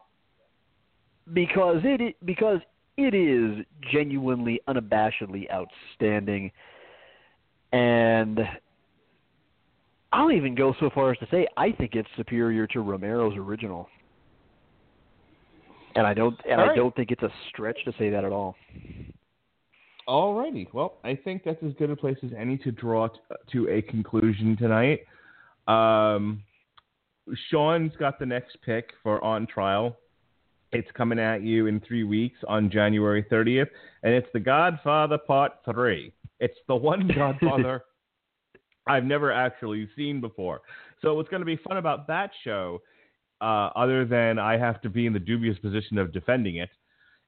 because it because it is genuinely unabashedly outstanding and I'll even go so far as to say I think it's superior to Romero's original. And I don't and All I don't think it's a stretch to say that at all. Alrighty. Well, I think that's as good a place as any to draw t- to a conclusion tonight. Um, Sean's got the next pick for On Trial. It's coming at you in three weeks on January 30th, and it's The Godfather Part 3. It's the one Godfather I've never actually seen before. So, what's going to be fun about that show, uh, other than I have to be in the dubious position of defending it,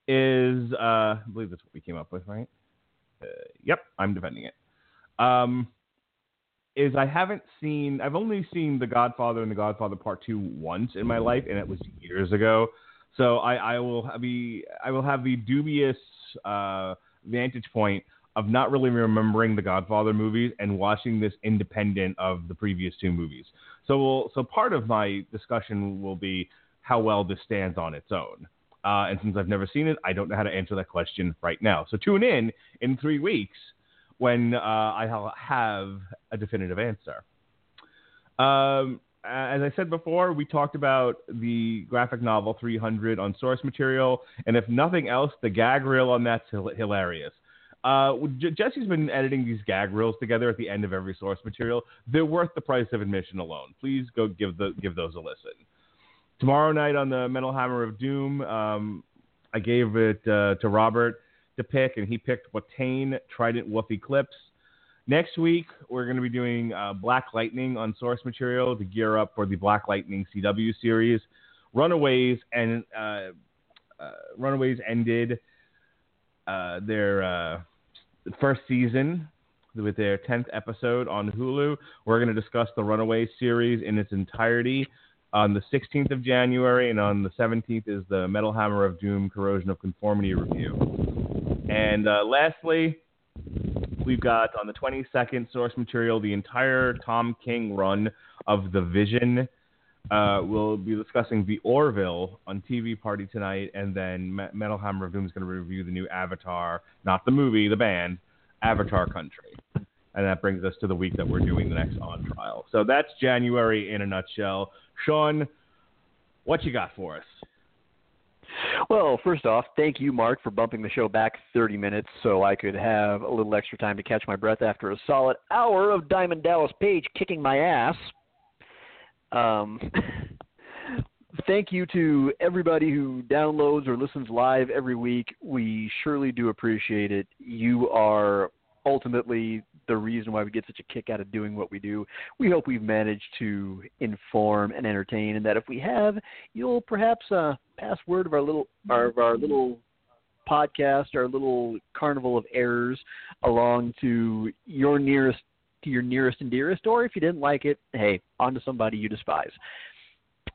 is uh, I believe that's what we came up with, right? Uh, yep, I'm defending it. Um, is I haven't seen, I've only seen The Godfather and The Godfather Part Two once in my life, and it was years ago. So I, I will be, I will have the dubious uh, vantage point of not really remembering the Godfather movies and watching this independent of the previous two movies. So we'll, so part of my discussion will be how well this stands on its own. Uh, and since I've never seen it, I don't know how to answer that question right now. So tune in in three weeks when uh, I'll have a definitive answer. Um, as I said before, we talked about the graphic novel 300 on source material, and if nothing else, the gag reel on that's hilarious. Uh, Jesse's been editing these gag reels together at the end of every source material. They're worth the price of admission alone. Please go give the give those a listen. Tomorrow night on the Metal Hammer of Doom, um, I gave it uh, to Robert to pick, and he picked Watain Trident Wolf Eclipse. Next week, we're going to be doing uh, Black Lightning on source material to gear up for the Black Lightning CW series. Runaways and uh, uh, Runaways ended uh, their uh, first season with their 10th episode on Hulu. We're going to discuss the Runaways series in its entirety on the 16th of January, and on the 17th is the Metal Hammer of Doom Corrosion of Conformity review. And uh, lastly, we've got on the 22nd source material the entire Tom King run of The Vision. Uh, we'll be discussing the Orville on TV Party tonight, and then Me- Metal Hammer of Doom is going to review the new Avatar, not the movie, the band, Avatar Country. And that brings us to the week that we're doing the next on trial. So that's January in a nutshell. Sean, what you got for us? Well, first off, thank you, Mark, for bumping the show back 30 minutes so I could have a little extra time to catch my breath after a solid hour of Diamond Dallas Page kicking my ass. Um, thank you to everybody who downloads or listens live every week. We surely do appreciate it. You are ultimately the reason why we get such a kick out of doing what we do. We hope we've managed to inform and entertain, and that if we have, you'll perhaps uh, pass word of our little our, of our little podcast, our little carnival of errors, along to your nearest to your nearest and dearest, or if you didn't like it, hey, on to somebody you despise.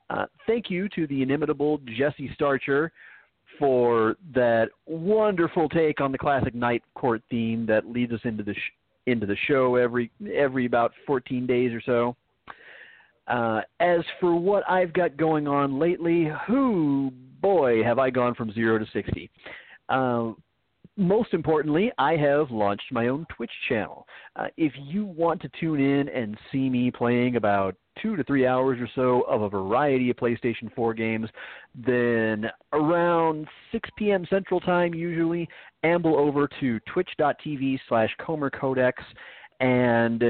Uh, thank you to the inimitable Jesse Starcher for that wonderful take on the classic night court theme that leads us into the sh- into the show every every about 14 days or so. Uh, as for what I've got going on lately, who boy have I gone from zero to 60. Uh, most importantly, I have launched my own Twitch channel. Uh, if you want to tune in and see me playing about two to three hours or so of a variety of PlayStation 4 games, then around 6 p.m. Central Time, usually, amble over to twitch.tv slash Comer Codex and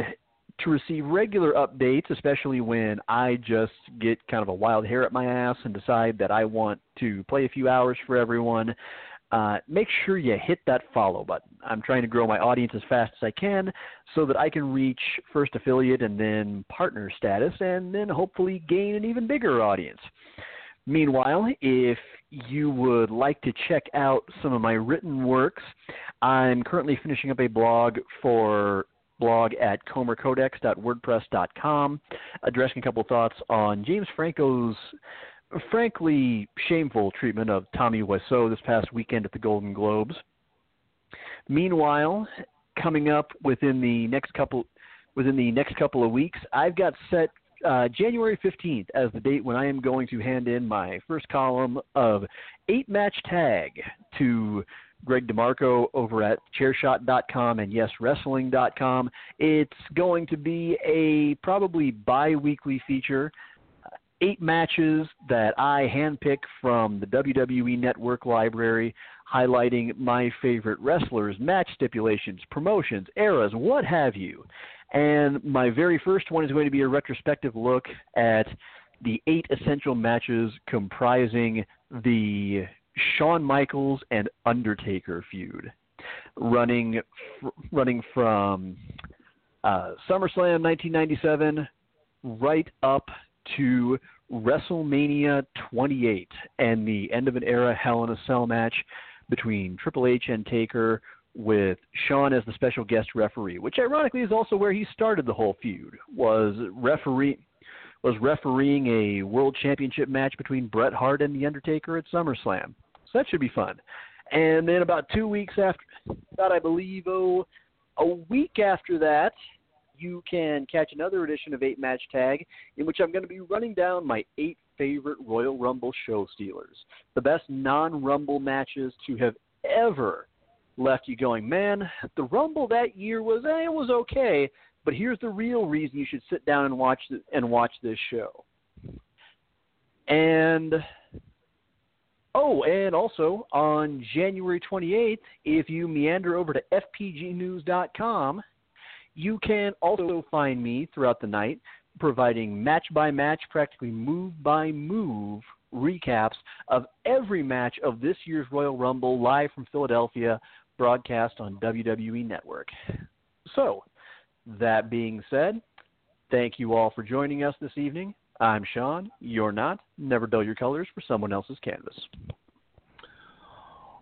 to receive regular updates, especially when I just get kind of a wild hair at my ass and decide that I want to play a few hours for everyone, uh, make sure you hit that follow button. I'm trying to grow my audience as fast as I can so that I can reach first affiliate and then partner status and then hopefully gain an even bigger audience. Meanwhile, if you would like to check out some of my written works, I'm currently finishing up a blog for blog at comercodex.wordpress.com addressing a couple thoughts on James Franco's frankly shameful treatment of Tommy Wiseau this past weekend at the Golden Globes. Meanwhile, coming up within the next couple within the next couple of weeks, I've got set uh, January 15th as the date when I am going to hand in my first column of eight match tag to Greg DeMarco over at chairshot.com and yeswrestling.com. It's going to be a probably bi weekly feature eight matches that I handpick from the WWE Network library, highlighting my favorite wrestlers, match stipulations, promotions, eras, what have you. And my very first one is going to be a retrospective look at the eight essential matches comprising the Shawn Michaels and Undertaker feud, running running from uh, SummerSlam 1997 right up to WrestleMania 28 and the end of an era Hell in a Cell match between Triple H and Taker with Shawn as the special guest referee, which ironically is also where he started the whole feud. Was referee was refereeing a world championship match between Bret Hart and The Undertaker at SummerSlam. So that should be fun. And then about two weeks after that, I believe, oh, a week after that, you can catch another edition of Eight Match Tag, in which I'm going to be running down my eight favorite Royal Rumble show stealers, the best non-Rumble matches to have ever left you going, man, the Rumble that year was eh, it was okay, but here's the real reason you should sit down and watch the, and watch this show. And Oh, and also on January 28th, if you meander over to FPGnews.com, you can also find me throughout the night providing match by match, practically move by move recaps of every match of this year's Royal Rumble live from Philadelphia, broadcast on WWE Network. So, that being said, thank you all for joining us this evening. I'm Sean. You're not. Never dull your colors for someone else's canvas.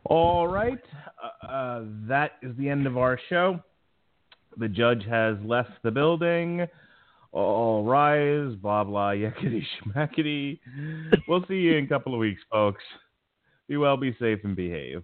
All right. Uh, uh, that is the end of our show. The judge has left the building. All rise. Blah, blah, yakety schmackety. We'll see you in a couple of weeks, folks. Be well, be safe, and behave.